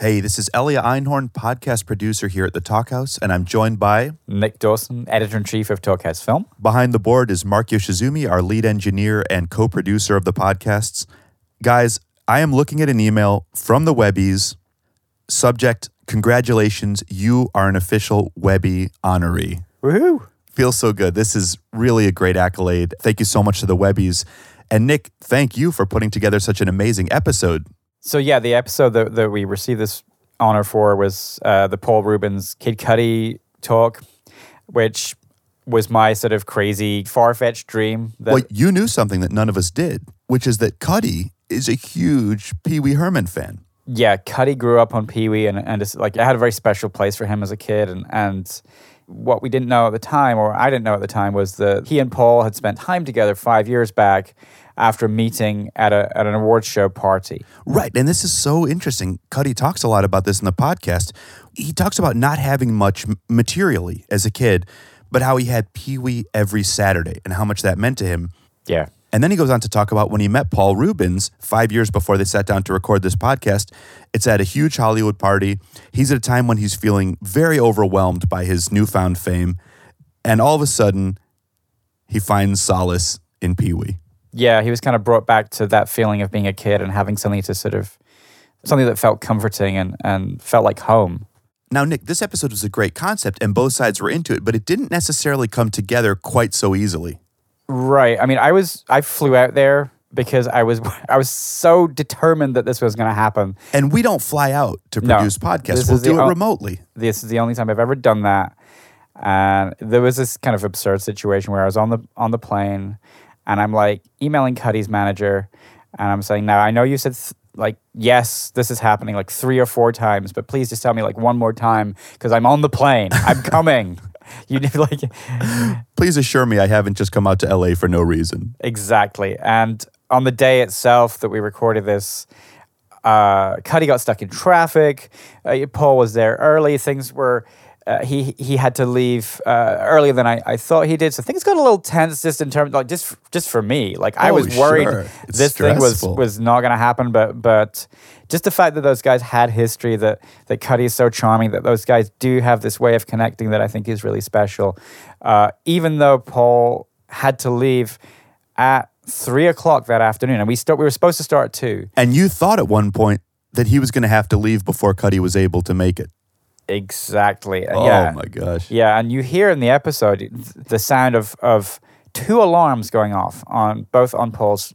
Hey, this is Elia Einhorn, podcast producer here at the Talkhouse, and I'm joined by Nick Dawson, editor in chief of Talkhouse Film. behind the board is Mark Yoshizumi, our lead engineer and co-producer of the podcasts. Guys, I am looking at an email from the Webbies. Subject: Congratulations, you are an official Webby honoree. Woohoo! Feels so good. This is really a great accolade. Thank you so much to the Webbies. And Nick, thank you for putting together such an amazing episode. So yeah, the episode that, that we received this honor for was uh, the Paul Reubens Kid Cudi talk, which was my sort of crazy, far fetched dream. That Well, you knew something that none of us did, which is that Cudi is a huge Pee Wee Herman fan. yeah, Cudi grew up on Pee Wee, and and like I had a very special place for him as a kid, and and what we didn't know at the time, or I didn't know at the time, was that he and Paul had spent time together five years back after meeting at a at an awards show party. Right. And this is so interesting. Cudi talks a lot about this in the podcast. He talks about not having much materially as a kid, but how he had Pee Wee every Saturday and how much that meant to him. Yeah. And then he goes on to talk about when he met Paul Reubens five years before they sat down to record this podcast. It's at a huge Hollywood party. He's at a time when he's feeling very overwhelmed by his newfound fame. And all of a sudden, he finds solace in Pee Wee. Yeah, he was kind of brought back to that feeling of being a kid and having something to sort of something that felt comforting and, and felt like home. Now, Nick, this episode was a great concept and both sides were into it, but it didn't necessarily come together quite so easily. Right. I mean, I was I flew out there because I was I was so determined that this was going to happen. And we don't fly out to No, produce podcasts, we'll do it o- remotely. This is the only time I've ever done that. And there was this kind of absurd situation where I was on the on the plane and I'm like emailing Cudi's manager and I'm saying, "Now, I know you said th- like yes, this is happening like 3 or 4 times, but please just tell me like one more time because I'm on the plane. I'm coming." you need like Please assure me I haven't just come out to LA for no reason. Exactly. And on the day itself that we recorded this, uh, Cudi got stuck in traffic. Uh, Paul was there early. Things were. Uh, he he had to leave uh, earlier than I, I thought he did. So things got a little tense just in terms like just just for me. Like I Oh, was worried sure. This thing was was not going to happen. But but just the fact that those guys had history, that that Cudi is so charming, that those guys do have this way of connecting that I think is really special. Uh, even though Paul had to leave at three o'clock that afternoon, and we start, we were supposed to start at two. And you thought at one point that he was going to have to leave before Cudi was able to make it. Exactly. Oh yeah. my gosh. Yeah, and you hear in the episode the sound of of two alarms going off on both on Paul's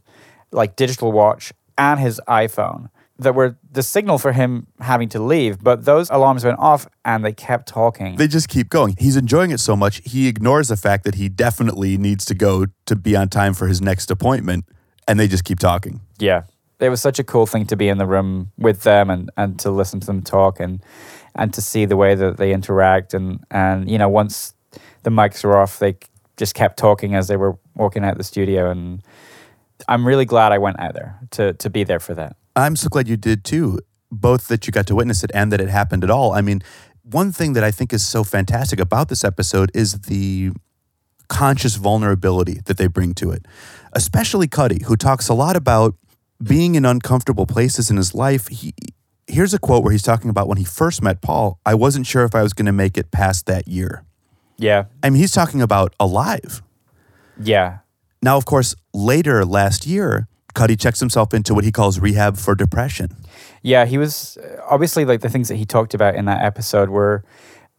like digital watch and his iPhone that were the signal for him having to leave. But those alarms went off and they kept talking. They just keep going. He's enjoying it so much, he ignores the fact that he definitely needs to go to be on time for his next appointment, and they just keep talking. yeah, it was such a cool thing to be in the room with them and and to listen to them talk and and to see the way that they interact and and you know once the mics were off, they just kept talking as they were walking out the studio and. I'm really glad I went out there to to be there for that. I'm so glad you did too, both that you got to witness it and that it happened at all. I mean, one thing that I think is so fantastic about this episode is the conscious vulnerability that they bring to it, especially Cudi, who talks a lot about being in uncomfortable places in his life. He, here's a quote where he's talking about when he first met Paul, I wasn't sure if I was going to make it past that year. Yeah, I mean, he's talking about alive. yeah, Now, of course, later last year, Cudi checks himself into what he calls rehab for depression. yeah. He was uh, obviously like the things that he talked about in that episode were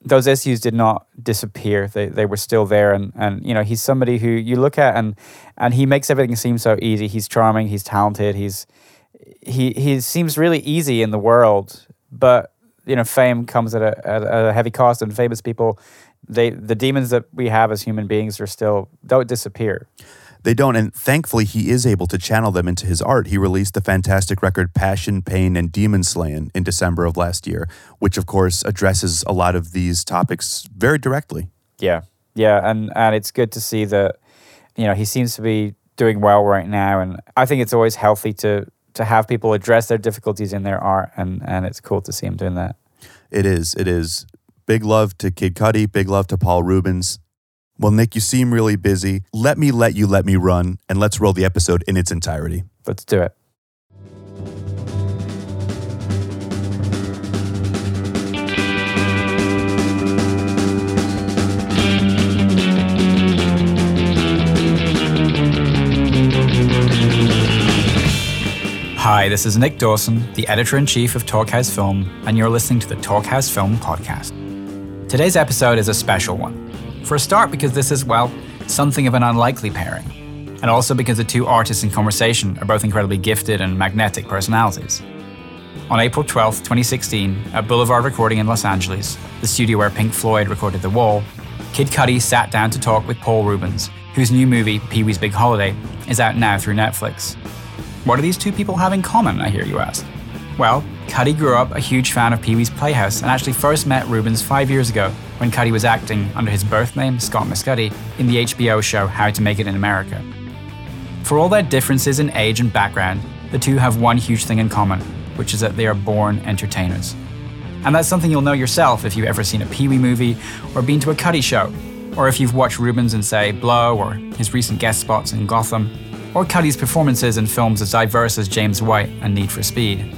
those issues did not disappear. They they were still there, and and you know he's somebody who you look at and and he makes everything seem so easy. He's charming. He's talented. He's he he seems really easy in the world, but you know fame comes at a, at a heavy cost, and famous people. They the demons that we have as human beings are still don't disappear. They don't, and thankfully, he is able to channel them into his art. He released the fantastic record Passion, Pain, and Demon Slaying in December of last year, which, of course, addresses a lot of these topics very directly. Yeah, yeah, and and it's good to see that you know he seems to be doing well right now, and I think it's always healthy to to have people address their difficulties in their art, and and it's cool to see him doing that. It is. It is. Big love to Kid Cudi. Big love to Paul Reubens. Well, Nick, you seem really busy. Let me let you let me run, and let's roll the episode in its entirety. Let's do it. Hi, this is Nick Dawson, the editor in chief of Talkhouse Film, and you're listening to the Talkhouse Film podcast. Today's episode is a special one. For a start, because this is, well, something of an unlikely pairing, and also because the two artists in conversation are both incredibly gifted and magnetic personalities. On April 12, 2016, at Boulevard Recording in Los Angeles, the studio where Pink Floyd recorded The Wall, Kid Cudi sat down to talk with Paul Reubens, whose new movie, Pee Wee's Big Holiday, is out now through Netflix. What do these two people have in common, I hear you ask? Well, Cudi grew up a huge fan of Pee Wee's Playhouse and actually first met Reubens five years ago when Cudi was acting under his birth name, Scott Mescudi, in the HBO show How to Make It in America. For all their differences in age and background, the two have one huge thing in common, which is that they are born entertainers. And that's something you'll know yourself if you've ever seen a Pee Wee movie or been to a Cudi show, or if you've watched Reubens in, say, Blow or his recent guest spots in Gotham, or Cudi's performances in films as diverse as James White and Need for Speed.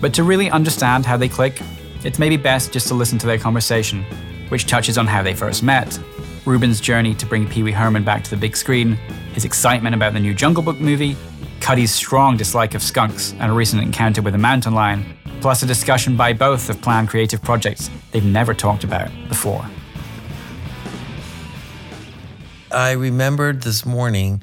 But to really understand how they click, it's maybe best just to listen to their conversation, which touches on how they first met, Reubens' journey to bring Pee Wee Herman back to the big screen, his excitement about the new Jungle Book movie, Cudi's strong dislike of skunks and a recent encounter with a mountain lion, plus a discussion by both of planned creative projects they've never talked about before. I remembered this morning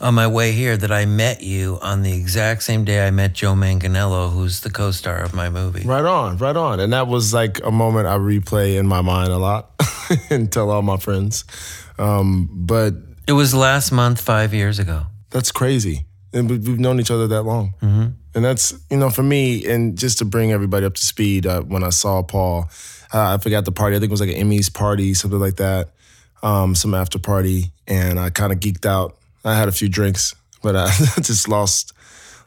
on my way here that I met you on the exact same day I met Joe Manganiello, who's the co-star of my movie. Right on, right on. And that was like a moment I replay in my mind a lot and tell all my friends. Um, but it was last month, five years ago. That's crazy. And we've known each other that long. Mm-hmm. And that's, you know, for me, and just to bring everybody up to speed, uh, when I saw Paul, uh, I forgot the party. I think it was like an Emmys party, something like that, um, some after party. And I kind of geeked out I had a few drinks, but I just lost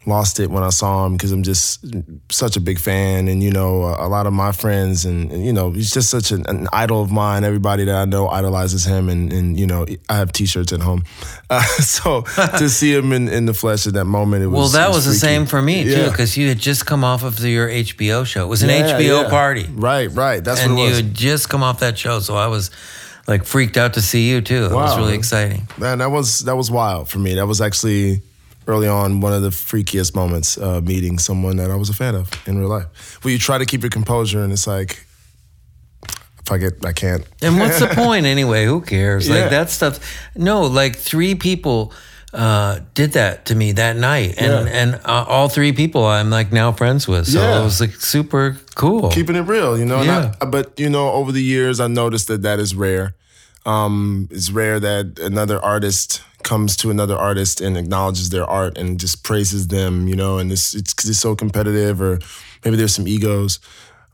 lost it when I saw him because I'm just such a big fan, and you know, a, lot of my friends, and, and, you know, he's just such an, an, idol of mine. Everybody that I know idolizes him, and and you know, I have T-shirts at home, uh, so to see him in, in the flesh at that moment, it was well. That was, was the same for me too, because you had just come off of the, your HBO show. It was an yeah, HBO yeah. party, right? Right. That's and what it was. you had just come off that show, so I was like freaked out to see you too. It was really exciting. Man, that was that was wild for me. That was actually early on one of the freakiest moments uh, meeting someone that I was a fan of in real life. Where you try to keep your composure and it's like if I get I can't. And what's the point anyway? Who cares? Like that stuff. No, like three people uh, did that to me that night, and yeah. and uh, all three people I'm like now friends with. So yeah. it was like super cool. Keeping it real, you know. Yeah. I, but you know, over the years, I noticed that that is rare. Um, it's rare that another artist comes to another artist and acknowledges their art and just praises them, you know, and it's it's because it's so competitive or maybe there's some egos.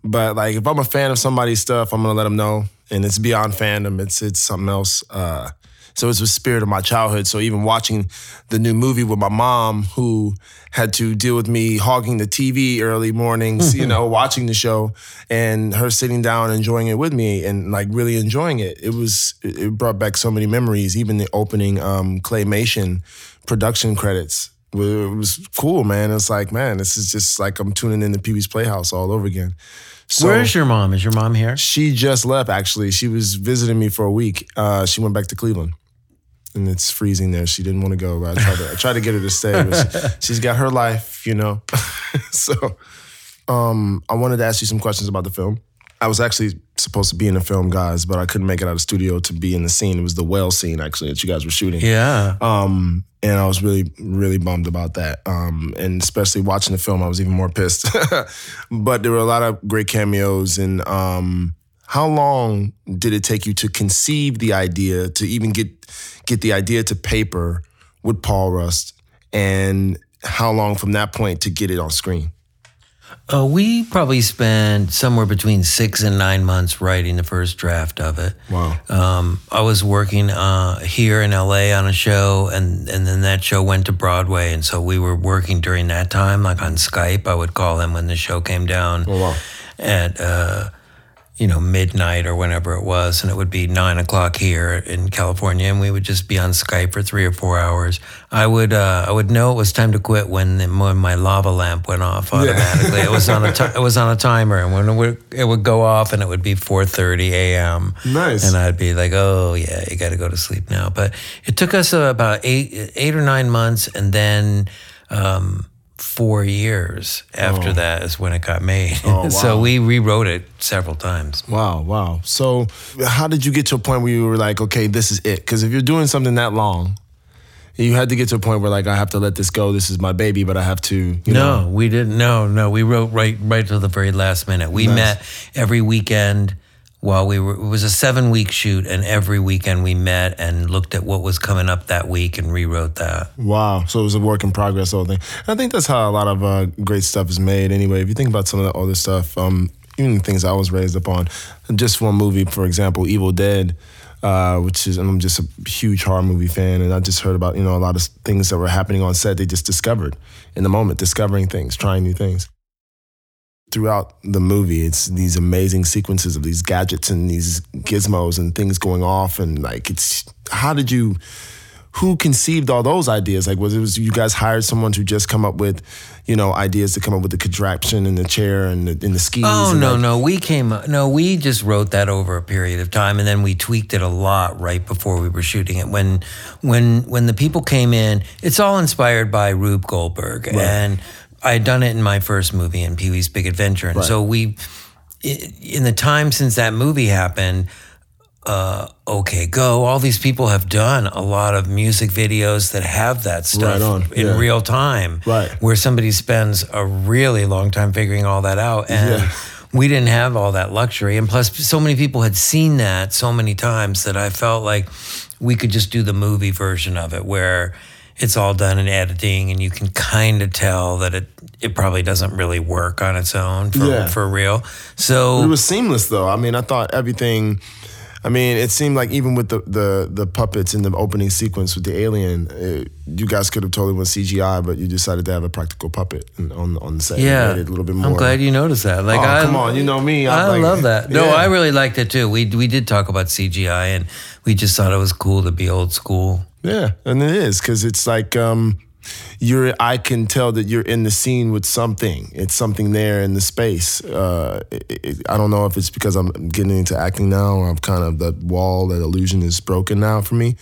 But like if I'm a fan of somebody's stuff, I'm gonna let them know, and it's beyond fandom. It's it's something else. Uh, so it's the spirit of my childhood. So even watching the new movie with my mom, who had to deal with me hogging the TV early mornings, you know, watching the show, and her sitting down enjoying it with me and like really enjoying it. It was it brought back so many memories. Even the opening um, claymation production credits it was cool, man. It's like, man, this is just like I'm tuning in to Pee Wee's Playhouse all over again. So Where is your mom? Is your mom here? She just left. Actually, she was visiting me for a week. Uh, she went back to Cleveland and it's freezing there. She didn't want to go, but I tried to, I tried to get her to stay. But she, has got her life, you know. so um, I wanted to ask you some questions about the film. I was actually supposed to be in the film, guys, but I couldn't make it out of the studio to be in the scene. It was the whale scene, actually, that you guys were shooting. Yeah. Um, and I was really, really bummed about that. Um, and especially watching the film, I was even more pissed. but there were a lot of great cameos and um, how long did it take you to conceive the idea, to even get get the idea to paper with Paul Rust, and how long from that point to get it on screen? Uh, we probably spent somewhere between six and nine months writing the first draft of it. Wow. Um, I was working uh, here in LA on a show, and, and then that show went to Broadway. And so we were working during that time, like on Skype. I would call him when the show came down. Oh, wow. At, uh, you know, midnight or whenever it was, and it would be nine o'clock here in California, and we would just be on Skype for three or four hours. I would uh, I would know it was time to quit when, the, when my lava lamp went off automatically. Yeah. it was on a t- it was on a timer, and when it would, it would go off, and it would be four thirty a.m. Nice, and I'd be like, oh yeah, you got to go to sleep now. But it took us uh, about eight eight or nine months, and then. Um, four years after Oh. that is when it got made. Oh, so we rewrote it several times. Wow, wow. So, how did you get to a point where you were like, okay, this is it? Because if you're doing something that long, you had to get to a point where like I have to let this go. This is my baby, but I have to. You no, know, we didn't. No, no, we wrote right, right to the very last minute. We Nice. met every weekend while we were. It was a seven week shoot, and every weekend we met and looked at what was coming up that week and rewrote that. Wow. So it was a work in progress, whole thing. And I think that's how a lot of uh, great stuff is made. Anyway, if you think about some of the other stuff, um, even things I was raised up on, just one movie, for example, Evil Dead. Uh, which is, I'm just a huge horror movie fan, and I just heard about you know a lot of things that were happening on set. They just discovered in the moment, discovering things, trying new things. Throughout the movie, it's these amazing sequences of these gadgets and these gizmos and things going off, and like it's how did you who conceived all those ideas? Like, was it was you guys hired someone to just come up with, you know, ideas to come up with the contraption and the chair and the, and the skis? Oh and no, like- no, we came. No, we just wrote that over a period of time, and then we tweaked it a lot right before we were shooting it. When, when, when the people came in, it's all inspired by Rube Goldberg, and I had done it in my first movie, in Pee Wee's Big Adventure, and so we, in the time since that movie happened. Uh, okay, go. All these people have done a lot of music videos that have that stuff Right in yeah. real time, Right. Where somebody spends a really long time figuring all that out, and Yeah. we didn't have all that luxury. And plus, so many people had seen that so many times that I felt like we could just do the movie version of it where it's all done in editing and you can kind of tell that it, it probably doesn't really work on its own for, Yeah. for real. So It was seamless though. I mean, I thought everything. I mean, it seemed like even with the the, the puppets in the opening sequence with the alien, uh you guys could have totally went CGI, but you decided to have a practical puppet on on the set. Yeah, it a little bit more. I'm glad you noticed that. Like, Oh, I, come on, you know me. I'm I like- love that. No, Yeah. I really liked it too. We we did talk about CGI, and we just thought it was cool to be old school. Yeah, and it is because it's like um, you're. I can tell that you're in the scene with something. It's something there in the space. Uh, it, it, I don't know if it's because I'm getting into acting now, or I'm kind of that wall, that illusion is broken now for me.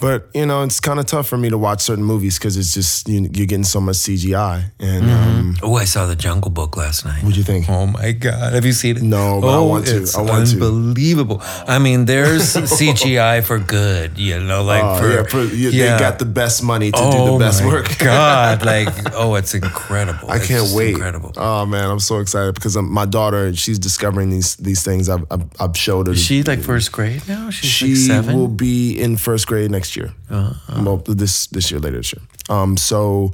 But you know, it's kind of tough for me to watch certain movies because it's just you, you're getting so much CGI. And um, Oh, I saw the Jungle Book last night. what'd you think? Oh my God! Have you seen it? No, but I oh, want to. It's I want to. unbelievable. I mean, there's CGI for good. You know, like Oh, for, yeah, for, you, yeah. they got the best money to oh do the best my work. God! Like, oh, it's incredible. I It's can't wait. Incredible. Oh man, I'm so excited because um, my daughter, she's discovering these these things. I've I've, I've showed her. Is she like first grade now? She's she like seven. will be in first grade next year. Well, this this year, later this year. Um, so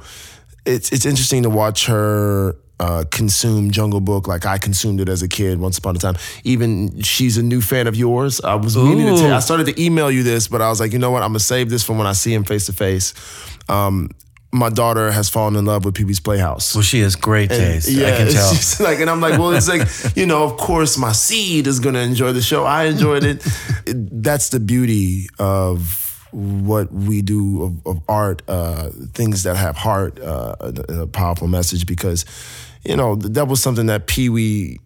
it's it's interesting to watch her. Uh, consume Jungle Book like I consumed it as a kid once upon a time. Even she's a new fan of yours. I was meaning to tell. I started to email you this, but I was like, you know what? I'm gonna save this for when I see him face to face. Um, My daughter has fallen in love with Pee Wee's Playhouse. well, she has great taste. I Yeah, can tell. like, and I'm like, well, it's like, you know, of course, my seed is gonna enjoy the show. I enjoyed it. It- That's the beauty of what we do of, of art, uh, things that have heart, uh, a, a powerful message. Because, you know, that was something that Pee Wee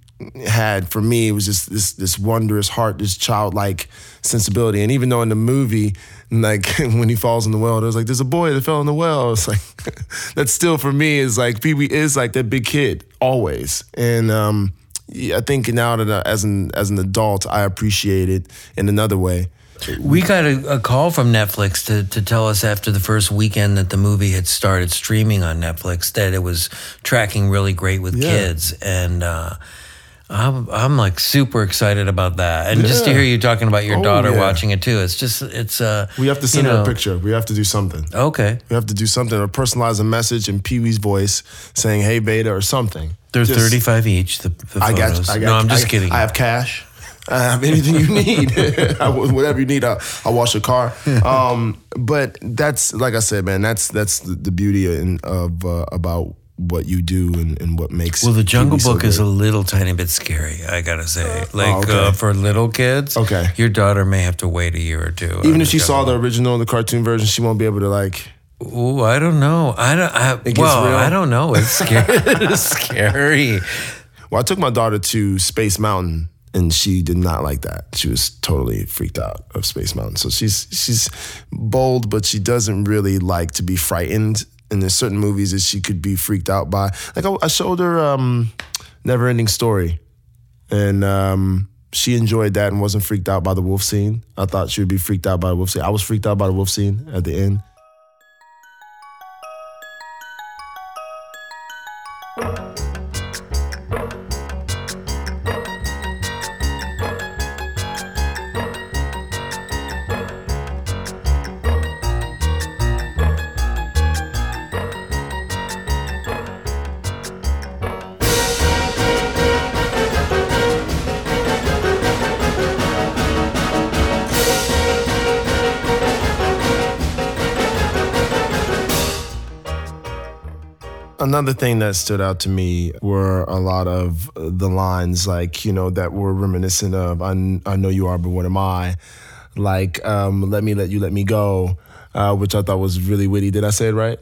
had for me. It was just this this wondrous heart, this childlike sensibility. And even though in the movie, like when he falls in the well, there's like there's a boy that fell in the well. It's like that still for me is like Pee Wee is like that big kid always. And um, I think now that I, as an as an adult, I appreciate it in another way. We got a, a call from Netflix to, to tell us after the first weekend that the movie had started streaming on Netflix that it was tracking really great with Yeah. kids. And uh, I'm, I'm like super excited about that. And just to hear you talking about your Oh, daughter yeah. watching it too, it's just, it's, uh, We have to you send her know- a picture. We have to do something. Okay. We have to do something or personalize a message in Pee Wee's voice saying "Hey Beta" or something. They're Just- 35 each, the, the I got. I got. no, I'm just I, kidding. I have cash. I have anything you need. Whatever you need, I'll, I'll wash your car. Um, but that's like I said, man. That's that's the, the beauty in, of uh, about what you do and, and what makes. well, the Jungle TV so Book is a little tiny bit scary, I gotta say. Like Oh, okay. uh, for little kids, Okay. your daughter may have to wait a year or two. Even if she saw the original, the cartoon version, she won't be able to like. Ooh, I don't know. I don't. I, well, real? I don't know. It's scary. it's scary. Well, I took my daughter to Space Mountain, and she did not like that. She was totally freaked out of Space Mountain. So she's she's bold, but she doesn't really like to be frightened. and there's certain movies that she could be freaked out by. Like I, I showed her um, Never Ending Story, and um, she enjoyed that and wasn't freaked out by the wolf scene. I thought she would be freaked out by the wolf scene. I was freaked out by the wolf scene at the end. Another thing that stood out to me were a lot of the lines, like, you know, that were reminiscent of, I, I know you are, but what am I? Like, um, let me let you let me go, uh, which I thought was really witty. Did I say it right?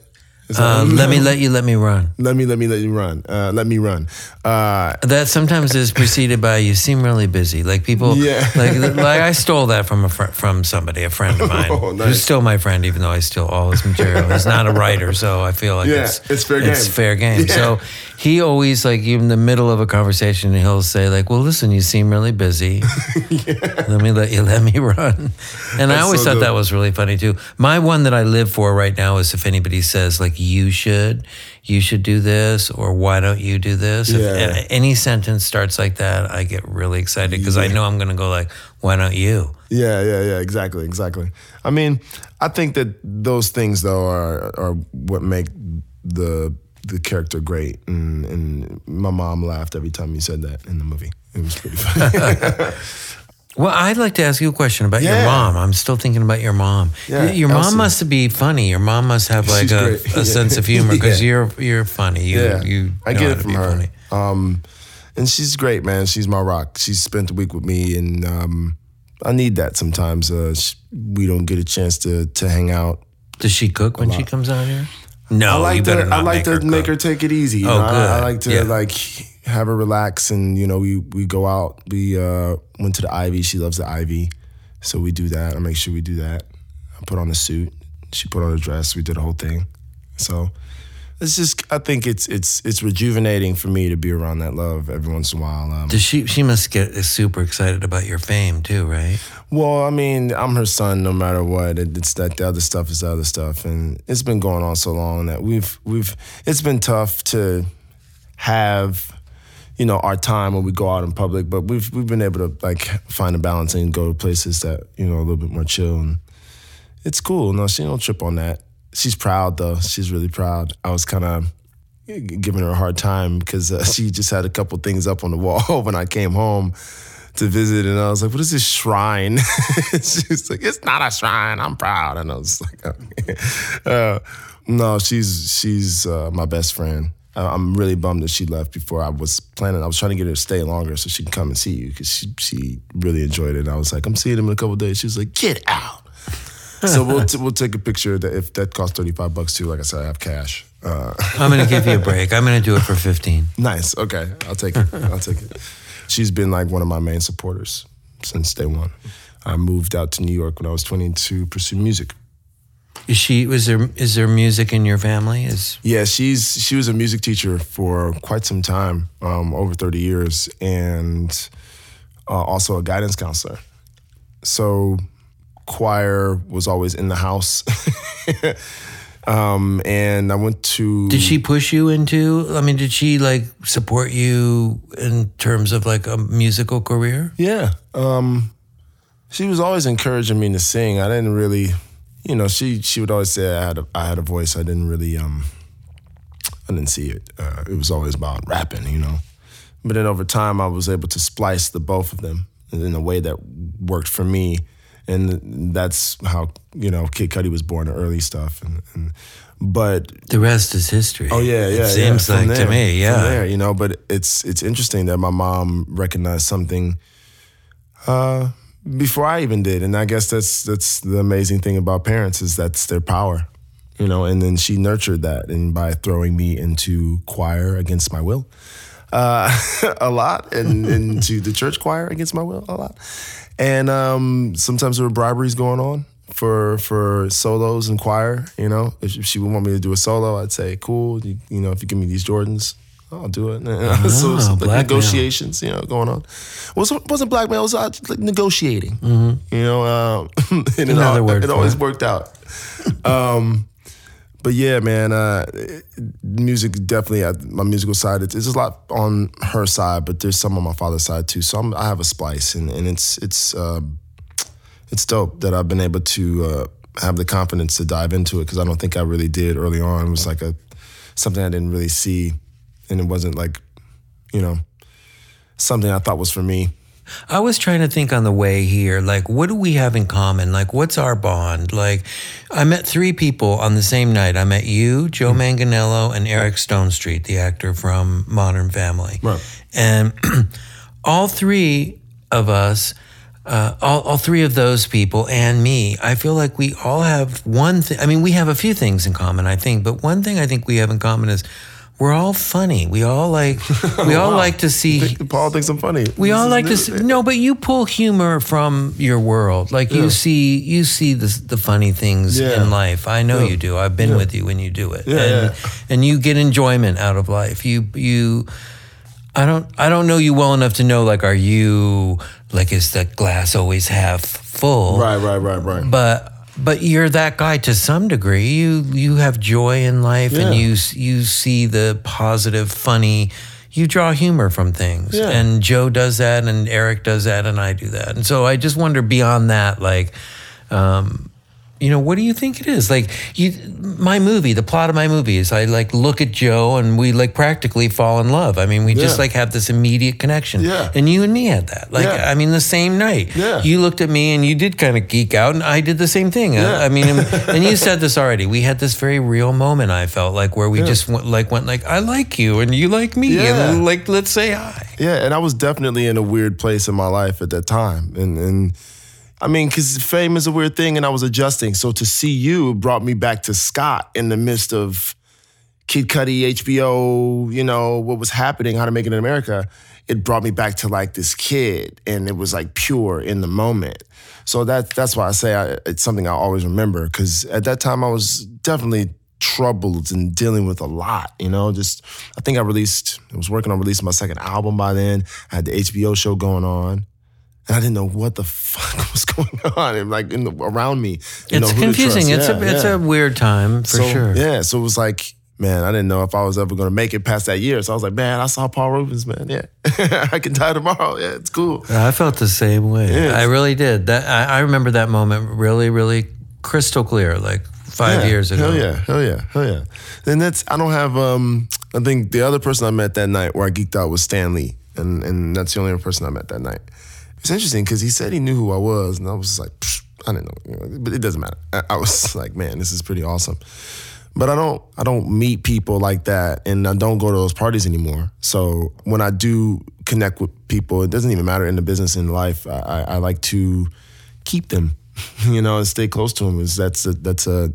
Um, let me let you let me run. Let me let me let you run. Uh, let me run. Uh, that sometimes is preceded by "you seem really busy." Like people, yeah. like like I stole that from a fr- from somebody, a friend of mine, oh, nice. who's still my friend, even though I steal all his material. He's not a writer, so I feel like yeah, it's it's fair game. It's fair game. Yeah. So he always like in the middle of a conversation, he'll say like, "Well, listen, you seem really busy. yeah. Let me let you let me run." And That's I always so thought good. that was really funny too. My one that I live for right now is if anybody says like, "You should." you should do this or why don't you do this Yeah. if any sentence starts like that i get really excited because i know i'm going to go like why don't you Yeah, yeah, yeah, exactly, exactly. I mean, I think that those things though are are what make the the character great, and, and my mom laughed every time you said that in the movie. It was pretty funny. well i'd like to ask you a question about your mom i'm still thinking about your mom Yeah, your mom must be funny your mom must have like She's a, a Yeah. sense of humor because Yeah. you're you're funny you yeah, you I get it from her. funny. Um, and she's great, man. She's my rock. She spent the week with me, and um, I need that sometimes. Uh, sh- we don't get a chance to to hang out. does she cook when she comes out here no I like to I like make to her make her take it easy. you Oh, know? I- I, good. like to Yeah. like have her relax, and you know, we we go out. We uh, went to the Ivy. She loves the Ivy, so we do that. I make sure we do that. I put on a suit. She put on a dress. We did the whole thing. So it's just I think it's it's it's rejuvenating for me to be around that love every once in a while. Um, does she she must get super excited about your fame too right Well, I mean, I'm her son no matter what. It- It's that the other stuff is the other stuff, and it's been going on so long that we've we've it's been tough to have you know our time when we go out in public, but we've we've been able to like find a balance and go to places that you know a little bit more chill, and it's cool. No, she don't trip on that. She's proud though. She's really proud. I was kind of giving her a hard time because uh, she just had a couple things up on the wall when I came home to visit, and I was like, "What is this shrine?" She's like, "It's not a shrine. I'm proud." And I was like, okay. uh, "No, she's she's uh, my best friend. I'm really bummed that she left before I was planning. I was trying to get her to stay longer so she can come and see you because she she really enjoyed it. And I was like, "I'm seeing him in a couple days." She was like, "Get out." so we'll t- we'll take a picture. That if that costs thirty five bucks too, like I said, I have cash. Uh, i'm going to give you a break i'm going to do it for 15 Nice. Okay. I'll take it. I'll take it. She's been like one of my main supporters since day one. I moved out to New York when I was 20 to pursue music. Is she? Was there? Is there music in your family? Is Yeah, she's she was a music teacher for quite some time, um, over 30 years, and uh, also a guidance counselor. So choir was always in the house. um, and I went to did she push you into? I mean, did she like support you in terms of like a musical career? Yeah. Um, she was always encouraging me to sing. I didn't really, you know, she she would always say I had a, I had a voice. I didn't really um I didn't see it. Uh, it was always about rapping, you know. But then over time, I was able to splice the both of them in a way that worked for me, and that's how you know Kid Cudi was born, the early stuff, and, and but The rest is history. Oh yeah, yeah. It seems yeah. Like to there, me, from yeah. there, you know. But it's it's interesting that my mom recognized something uh, before I even did, and I guess that's that's the amazing thing about parents is that's their power, you know. And then she nurtured that, and by throwing me into choir against my will, uh, a lot, and into the church choir against my will, a lot. And um, sometimes there were briberies going on, for for solos and choir. You know, if she would want me to do a solo, I'd say cool. You, you know, if you give me these Jordans, I'll do it. Oh, so, so like negotiations, you know, going on. wasn't wasn't blackmail. It was uh, like negotiating. You know, um, and it, Another al- word it always it. worked out. um, but yeah, man, uh, music definitely. uh, My musical side, it's, it's a lot on her side, but there's some on my father's side too. So I'm, I have a splice, and, and it's it's uh, it's dope that I've been able to uh, have the confidence to dive into it because I don't think I really did early on. It was like a something I didn't really see, and it wasn't like you know something I thought was for me. I was trying to think on the way here, like, what do we have in common? Like, what's our bond? Like, I met three people on the same night. I met you, Joe Manganiello, and Eric Stonestreet, the actor from Modern Family. Right. And all three of us, uh, all, all three of those people and me, I feel like we all have one thing. I mean, we have a few things in common, I think, but one thing I think we have in common is we're all funny. We all like, we all Wow. like to see. Paul thinks I'm funny. We This all like to see, no, but you pull humor from your world. Like you see, you see the the funny things Yeah. in life. I know Yeah. you do. I've been Yeah. with you when you do it, Yeah, and yeah. and you get enjoyment out of life. You you, I don't I don't know you well enough to know like are you like is the glass always half full? Right, right, right, right. But but you're that guy to some degree. You you have joy in life, and you you see the positive, funny. You draw humor from things, Yeah. and Joe does that, and Eric does that, and I do that. And so I just wonder beyond that, like, um, you know, what do you think it is? Like, you, my movie, the plot of my movie is I like look at Joe, and we like practically fall in love. I mean, we just like have this immediate connection. Yeah. And you and me had that. Like, Yeah. I mean, the same night. Yeah. You looked at me and you did kind of geek out, and I did the same thing. Yeah. I, I mean, and, and you said this already. We had this very real moment. I felt like where we Yeah. just went, like went like I like you and you like me, Yeah. and like let's say hi. Yeah, and I was definitely in a weird place in my life at that time, and and I mean, because fame is a weird thing, and I was adjusting. So to see you brought me back to Scott in the midst of Kid Cudi, HBO, you know what was happening, How to Make It in America. It brought me back to like this kid, and it was like pure in the moment. So that that's why I say I, it's something I always remember because at that time I was definitely troubled and dealing with a lot. You know, just I think I released, I was working on releasing my second album by then. I had the HBO show going on. And I didn't know what the fuck was going on, and like in the, around me. You know, It's who confusing. It's Yeah, a it's a weird time for So, sure. Yeah, so it was like, man, I didn't know if I was ever gonna make it past that year. So I was like, man, I saw Paul Reubens, man. Yeah, I can die tomorrow. Yeah, it's cool. I felt the same way. Yeah. I really did. That I, I remember that moment really, really crystal clear, like five Yeah, years ago. Hell yeah, hell yeah, hell yeah. And that's I don't have. um I think the other person I met that night where I geeked out was Stan Lee, and and that's the only other person I met that night. It's interesting because he said he knew who I was, and I was like, I didn't know, but it doesn't matter. I, was like, man, this is pretty awesome. But I don't I don't meet people like that, and I don't go to those parties anymore. So when I do connect with people, it doesn't even matter in the business in life. I, I, I like to keep them, you know, and stay close to them. Is that's a, that's a,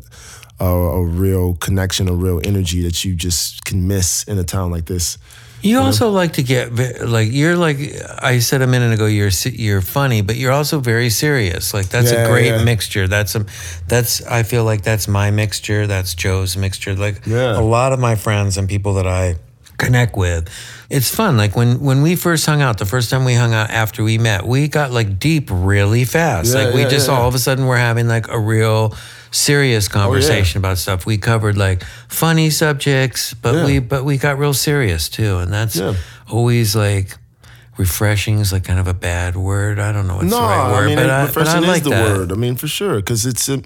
a a real connection, a real energy that you just can miss in a town like this. You also like to get like you're like I said a minute ago. You're you're funny, but you're also very serious. Like that's Yeah, a great yeah. mixture. That's a that's I feel like that's my mixture. That's Joe's mixture. Like Yeah. a lot of my friends and people that I connect with, it's fun. Like when when we first hung out, the first time we hung out after we met, we got like deep really fast. Yeah, like we yeah, just yeah, all of a sudden we're having like a real serious oh, conversation about stuff. We covered like funny subjects, but Yeah. we but we got real serious too, and that's Yeah. always like refreshing is like kind of a bad word. I don't know what's no, the right word, I mean, but, I, but I refreshing like is the that. word. I mean, for sure, because it's um,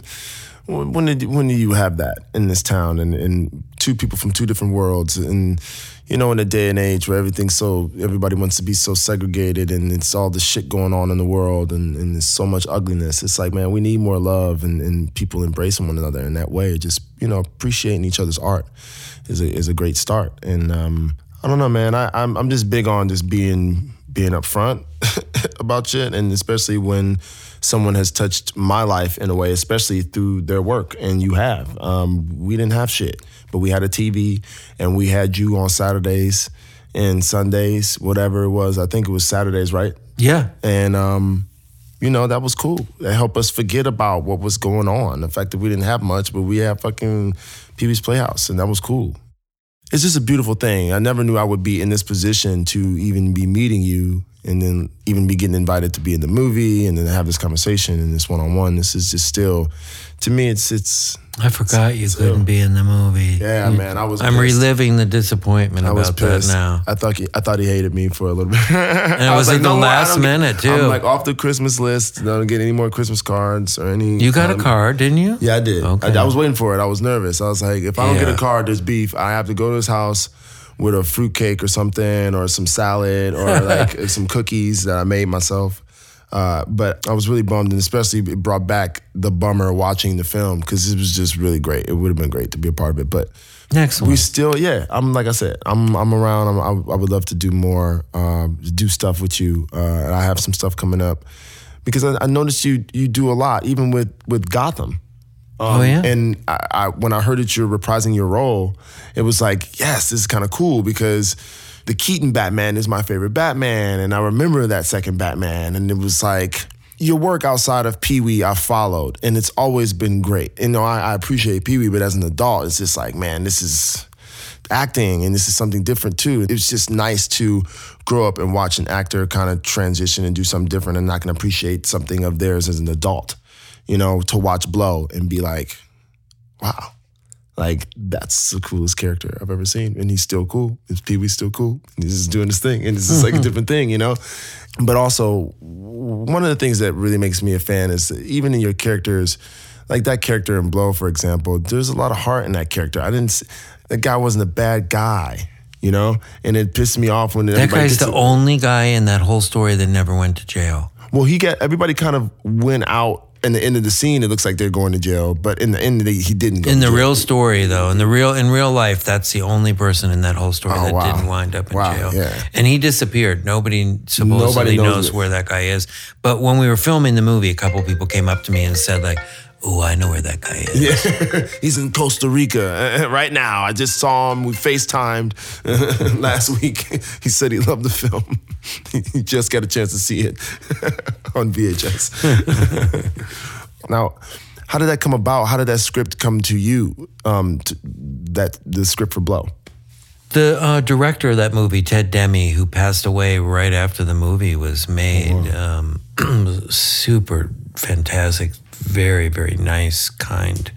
a, when did when do you have that in this town and, and two people from two different worlds and you know in a day and age where everything's so everybody wants to be so segregated and it's all the shit going on in the world and, and there's so much ugliness. It's like man, we need more love and, and people embracing one another in that way. Just you know appreciating each other's art is a is a great start. And um, I don't know, man. I, I'm I'm just big on just being being upfront about shit, and especially when someone has touched my life in a way, especially through their work, and you have. Um, we didn't have shit, but we had a TV, and we had you on Saturdays and Sundays, whatever it was. I think it was Saturdays, right? Yeah, And um, you know, that was cool. That helped us forget about what was going on. The fact that we didn't have much, but we had fucking Pee Wee's Playhouse, and that was cool. It's just a beautiful thing. I never knew I would be in this position to even be meeting you and then even be getting invited to be in the movie and then have this conversation and this one on one. This is just still, to me, it's it's. I forgot you couldn't be in the movie. Yeah, man, I was. I'm pissed. reliving the disappointment I was about that pissed. now. I thought he, I thought he hated me for a little bit. and it was like the last minute, too. I'm like off the Christmas list. Don't get any more Christmas cards or any. You got a um, card, didn't you? Yeah, I did. Okay. I, I was waiting for it. I was nervous. I was like, if I don't get a card, there's beef. I have to go to his house with a fruitcake or something, or some salad, or like some cookies that I made myself. Uh, but I was really bummed, and especially it brought back the bummer watching the film because it was just really great. It would have been great to be a part of it, but Next one. we still, yeah. I'm like I said, I'm I'm around. I'm, I, I would love to do more, um, do stuff with you. Uh, and I have some stuff coming up because I, I noticed you you do a lot, even with with Gotham. Um, Oh, yeah? And I, I, when I heard that you're reprising your role, it was like, yes, this is kind of cool because the Keaton Batman is my favorite Batman, and I remember that second Batman, and it was like your work outside of Pee Wee I followed, and it's always been great. You know, I, I appreciate Pee Wee, but as an adult, it's just like, man, this is acting and this is something different too. It's just nice to grow up and watch an actor kind of transition and do something different and I can appreciate something of theirs as an adult. You know, to watch Blow and be like, wow. Like that's the coolest character I've ever seen, and he's still cool. Pee Wee's still cool. And he's just doing his thing, and it's just like a mm-hmm. different thing, you know. But also, one of the things that really makes me a fan is that even in your characters, like that character in Blow, for example, there's a lot of heart in that character. I didn't. That guy wasn't a bad guy, you know, and it pissed me off when that guy's the only guy in that whole story that never went to jail. Well, he got everybody kind of went out. In the end of the scene, it looks like they're going to jail, but in the end, they, he didn't. Go In the jail. real story, though, in the real in real life, that's the only person in that whole story Oh, that wow. didn't wind up in Wow, jail. yeah. And he disappeared. Nobody supposedly Nobody knows knows, where that guy is. But when we were filming the movie, a couple people came up to me and said, like, "Oh, I know where that guy is." Yeah, he's in Costa Rica uh, right now. I just saw him. We FaceTimed uh, last week. He said he loved the film. He just got a chance to see it on VHS. now, how did that come about? How did that script come to you? Um, to, that the script for Blow. The uh, director of that movie, Ted Demme, who passed away right after the movie was made, um, super fantastic, very, very nice, kind,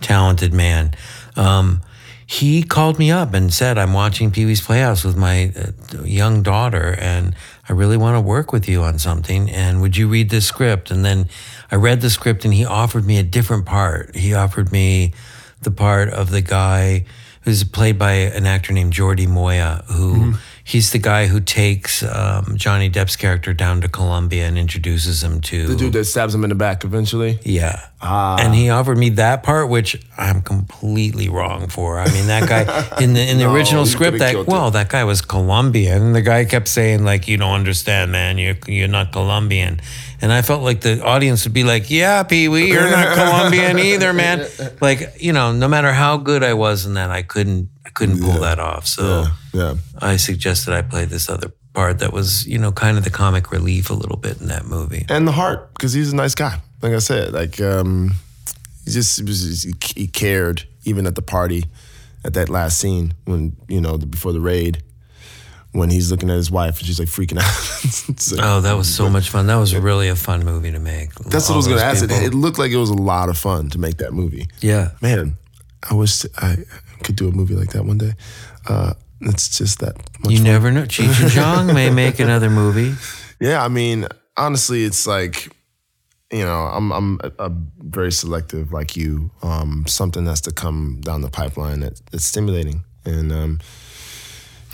talented man. Um, he called me up and said, I'm watching Pee Wee's Playhouse with my uh, young daughter, and I really want to work with you on something. And would you read this script? And then I read the script, and he offered me a different part. He offered me the part of the guy who's played by an actor named Jordi Mollà, who mm-hmm. He's the guy who takes um, Johnny Depp's character down to Colombia and introduces him to The dude that stabs him in the back eventually. yeah. And he offered me that part, which I'm completely wrong for. I mean, that guy in the in the No, original script, that well, that guy was Colombian. And the guy kept saying like, "You don't understand, man. You're you're not Colombian." And I felt like the audience would be like, "Yeah, Pee Wee, you're not Colombian either, man." Like, you know, no matter how good I was in that, I couldn't couldn't pull that off. So Yeah. I suggested I play this other part that was, you know, kind of the comic relief a little bit in that movie. and the heart because he's a nice guy. Like I said, like um, he just he, was, he cared even at the party, at that last scene when you know before the raid, when he's looking at his wife and she's like freaking out. So- Oh, that was so much fun. That was really a fun movie to make. That's what I was gonna those ask. It, it looked like it was a lot of fun to make that movie. yeah. Man, I wish I could do a movie like that one day. Uh, it's just that much You fun. never know. Cheech and Chong may make another movie. Yeah, I mean, honestly, it's like, you know, I'm I'm a, a very selective like you. Um, something that's to come down the pipeline that, that's stimulating, and um,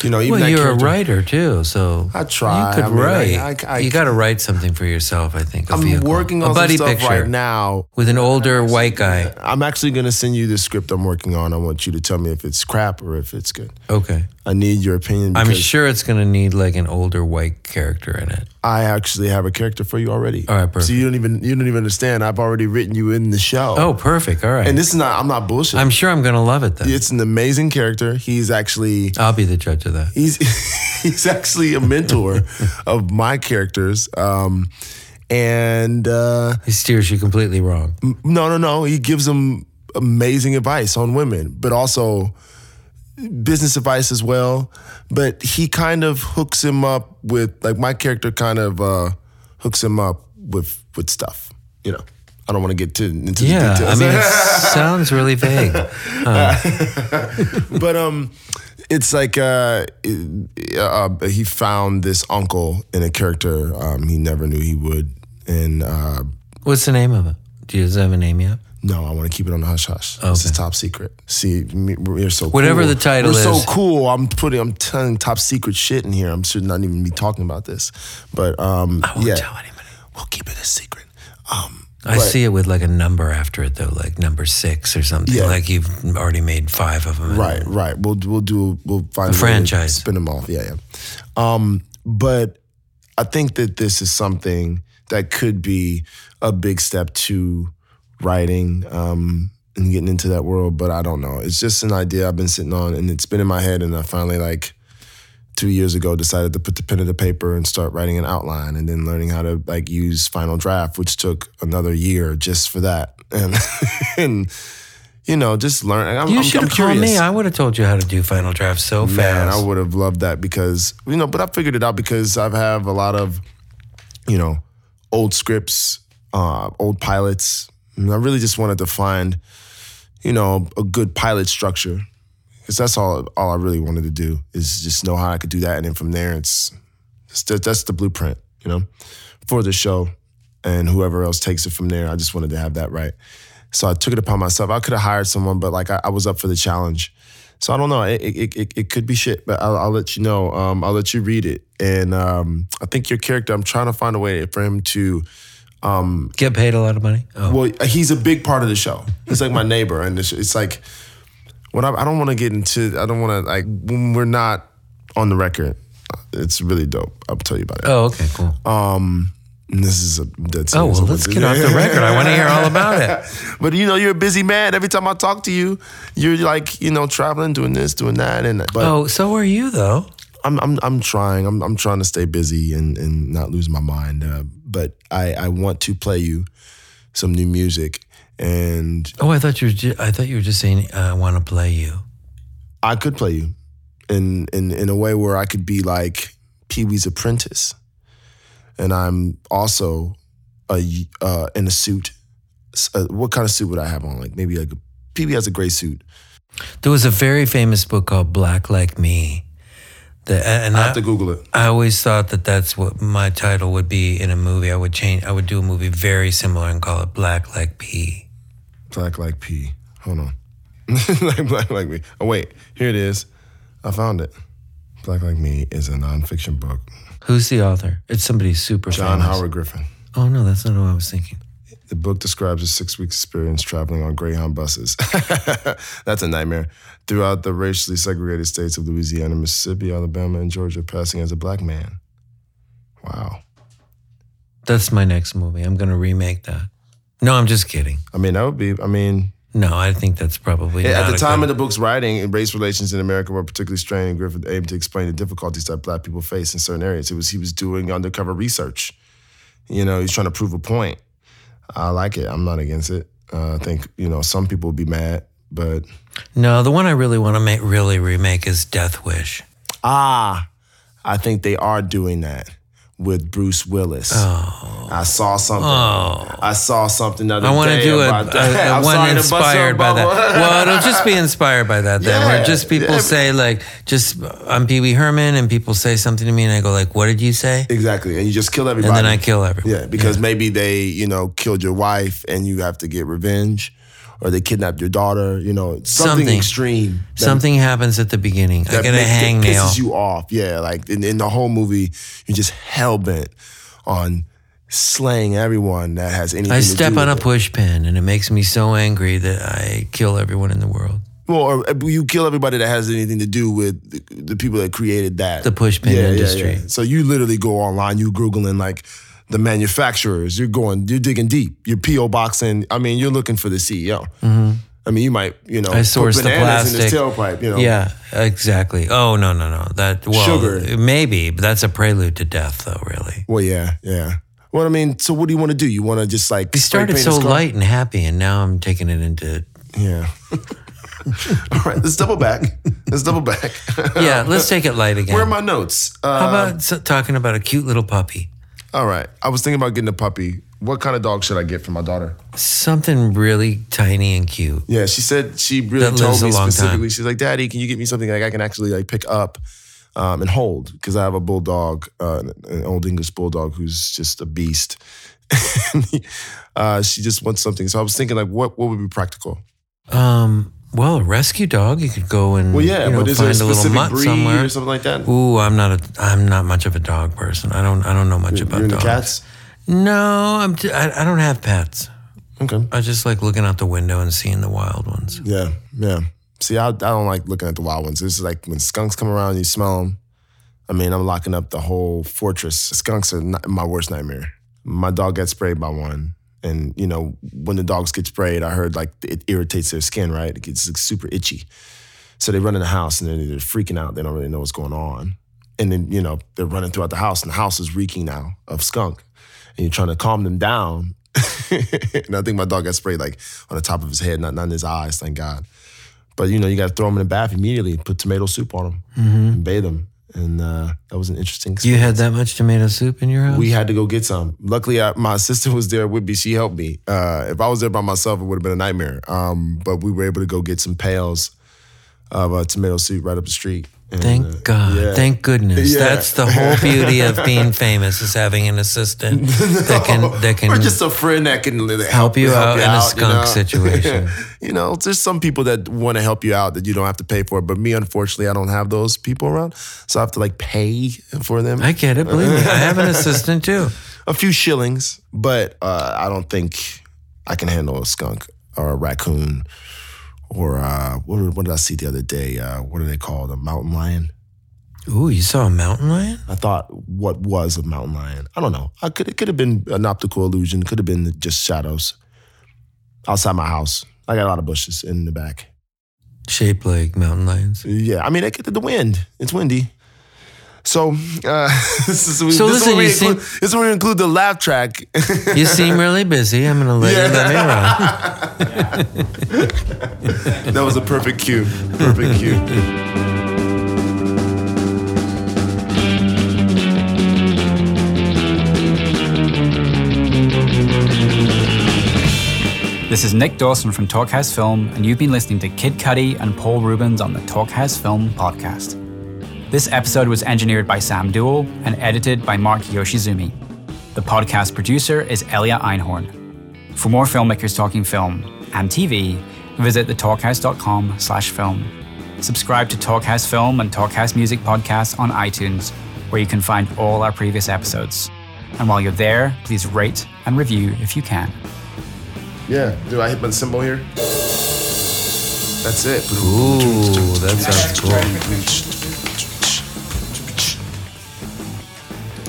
you know, even Well, you're a writer too, so I try. You could I mean, write. I- I- you got to write something for yourself. I think. a I'm vehicle. working a on some buddy stuff picture right now. with an older white guy. I'm actually gonna send you the script I'm working on. I want you to tell me if it's crap or if it's good. Okay. I need your opinion. I'm sure it's going to need like an older white character in it. I actually have a character for you already. All right, perfect. So you don't even you don't even understand. I've already written you in the show. Oh, perfect. All right. and this is not. I'm not bullshit. I'm sure I'm going to love it then. It's an amazing character. He's actually I'll be the judge of that. he's he's actually a mentor of my characters. Um, and uh, He steers you completely wrong. no, no, no. He gives them amazing advice on women, but also business advice as well. But he kind of hooks him up with like my character kind of uh, hooks him up with with stuff. You know, I don't want to get too into Yeah, the details. I mean, it sounds really vague. but um, it's like uh, uh, he found this uncle in a character um, he never knew he would, and uh, What's the name of it? Do you have a name yet? No, I want to keep it on the hush hush. This is top secret. See, me- we're so cool. Whatever cool. the title is. we're is. so cool. I'm putting, I'm telling top secret shit in here. I'm should not even be talking about this, but um, I won't yeah, tell anybody. we'll keep it a secret. Um, I but- see it with like a number after it though, like number six or something. Yeah. Like you've already made five of them. Right, right. We'll we'll do we'll find A franchise. spin them off. Yeah, yeah. Um, but I think that this is something that could be a big step to writing um, and getting into that world. But I don't know. It's just an idea I've been sitting on, and it's been in my head. And I finally like two years ago decided to put the pen to the paper and start writing an outline, and then learning how to like use Final Draft, which took another year just for that. And and you know, just learn. I'm, You I'm, should have called me. I would have told you how to do Final Draft so fast. I would have loved that because you know, but I figured it out because I have have a lot of, you know, old scripts, uh, old pilots. And I really just wanted to find, you know, a good pilot structure because that's all. All I really wanted to do is just know how I could do that, and then from there, it's, it's just- that's the blueprint, you know, for the show, and whoever else takes it from there. I just wanted to have that right. So I took it upon myself. I could have hired someone, but like I, I was up for the challenge. So I don't know. It it, it, it could be shit, but I'll, I'll let you know. Um, I'll let you read it. And um, I think your character. I'm trying to find a way for him to. Get paid a lot of money. Oh. Well, he's a big part of the show. He's like my neighbor, and it's, it's like what I, I don't want to get into. I don't want to like when we're not on the record. It's really dope. I'll tell you about it. Oh, okay, cool. Um, this is a dead oh, well, let's get off the record. I want to hear all about it. But you know, you're a busy man. Every time I talk to you, you're like, you know, traveling, doing this, doing that, and but Oh, so are you though? I'm I'm I'm trying. I'm I'm trying to stay busy and and not lose my mind. Uh, but I I want to play you some new music, and Oh, I thought you were. Ju- I thought you were just saying uh, I want to play you. I could play you in in in a way where I could be like Pee Wee's apprentice, and I'm also a uh, in a suit. Uh, what kind of suit would I have on? Like maybe like Pee Wee has a gray suit. There was a very famous book called Black Like Me. That, and I I, have to Google it. I always thought that that's what my title would be in a movie. I would change. I would do a movie very similar and call it Black Like Pea. Black like pee. Hold on. like black like me. Oh wait, here it is. I found it. Black like me is a nonfiction book. Who's the author? It's somebody super John famous. Howard Griffin. Oh no, that's not who I was thinking. The book describes a six week experience traveling on Greyhound buses. That's a nightmare. Throughout the racially segregated states of Louisiana, Mississippi, Alabama, and Georgia, passing as a black man. Wow. That's my next movie. I'm going to remake that. No, I'm just kidding. I mean, that would be, I mean, No, I think that's probably at not the time of the book's writing, race relations in America were particularly strained, and Griffin aimed to explain the difficulties that black people face in certain areas. It was he was doing undercover research. You know, he's trying to prove a point. I like it. I'm not against it. Uh, I think you know some people would be mad, but No, the one I really want to make really remake is Death Wish. ah, I think they are doing that with Bruce Willis. Oh. I saw something. Oh. I saw something the other I want to do a, a, a one inspired by that. Well, it'll just be inspired by that then, where just people yeah. say like, just I'm Pee Wee Herman, and people say something to me, and I go like, "What did you say?" Exactly, and you just kill everybody. And then I kill everyone. Yeah, because maybe they, you know, killed your wife and you have to get revenge, or they kidnapped your daughter. You know, something, Something. extreme. that- Something happens at the beginning. I get a hangnail. pisses you off. Yeah, like in, in the whole movie, you're just hell bent on slaying everyone that has anything. I to step do on a with it. push and it makes me so angry that I kill everyone in the world. Well, or uh, you kill everybody that has anything to do with the, the people that created that. The push pin industry. So you literally go online, you googling like the manufacturers. You're going, you're digging deep. You're PO boxing. I mean, you're looking for the CEO. I mean, you might, you know, Mm-hmm. I source put the bananas in his plastic. tailpipe. You know, Yeah, exactly. Oh no, no, no. That well, Sugar. maybe, but that's a prelude to death, though. Really. Well, yeah, yeah. Well, I mean, so what do you want to do? You want to just like We started so light and happy, and now I'm taking it into. Yeah. All right, let's double back. Let's double back. Yeah, let's take it light again. Where are my notes? Uh, How about talking about a cute little puppy? All right, I was thinking about getting a puppy. What kind of dog should I get for my daughter? Something really tiny and cute. Yeah, she said she really That told lives me a long specifically. time. She's like, "Daddy, can you get me something like I can actually like pick up um, and hold?" Because I have a bulldog, uh, an old English bulldog who's just a beast. uh, she just wants something. So I was thinking, like, what what would be practical? Um, well, a rescue dog, you could go and Well, yeah, you know, but is there a find a, little specific mutt breed somewhere. or something like that? Ooh, I'm not a I'm not much of a dog person. I don't I don't know much about You're dogs. cats? No, I'm t- I, I don't have pets. Okay. I just like looking out the window and seeing the wild ones. Yeah, yeah. See, I, I don't like looking at the wild ones. This is like when skunks come around, you smell them. I mean, I'm locking up the whole fortress. Skunks are not my worst nightmare. My dog got sprayed by one. And, you know, when the dogs get sprayed, I heard like it irritates their skin, right? It gets like, super itchy. So they run in the house and they're freaking out. They don't really know what's going on. And then, you know, they're running throughout the house and the house is reeking now of skunk. And you're trying to calm them down. and I think my dog got sprayed like on the top of his head, not, not in his eyes, thank God. But you know, you got to throw them in the bath immediately. Put tomato soup on them mm-hmm. and bathe them, and uh, that was an interesting. You had that much tomato soup in your house? We had to go get some. Luckily, I, my sister was there with me. She helped me. Uh, if I was there by myself, it would have been a nightmare. Um, but we were able to go get some pails of uh, tomato soup right up the street. And, Thank uh, God. yeah. Thank goodness. Yeah. That's the whole beauty of being famous is having an assistant that can that can or just a friend that can help, help you out in a skunk you know? situation. you know, there's some people that want to help you out that you don't have to pay for. But me, unfortunately, I don't have those people around, so I have to like pay for them I get it. Believe me, I have an assistant too. a few shillings. But uh, I don't think I can handle a skunk or a raccoon or uh, what, what did I see the other day? Uh, what are they called? A mountain lion. Ooh, you saw a mountain lion? I thought what was a mountain lion. I don't know. I could it could have been an optical illusion. Could have been just shadows outside my house. I got a lot of bushes in the back. Shaped like mountain lions. Yeah, I mean, it get the wind. It's windy. So, uh, this is, So this is listen, where we you include, this is where we include the laugh track. You seem really busy. I'm gonna let you let me run. that was a perfect cue. Perfect cue. This is Nick Dawson from Talkhouse Film, and you've been listening to Kid Cudi and Paul Reubens on the Talkhouse Film podcast. This episode was engineered by Sam Duell and edited by Mark Yoshizumi. The podcast producer is Elia Einhorn. For more filmmakers talking film and TV, visit thetalkhouse.com slash film. Subscribe to Talkhouse Film and Talkhouse Music podcasts on iTunes, where you can find all our previous episodes. And while you're there, please rate and review if you can. Yeah. Do I hit my cymbal here? That's it. Ooh, that sounds cool.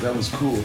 That was cool.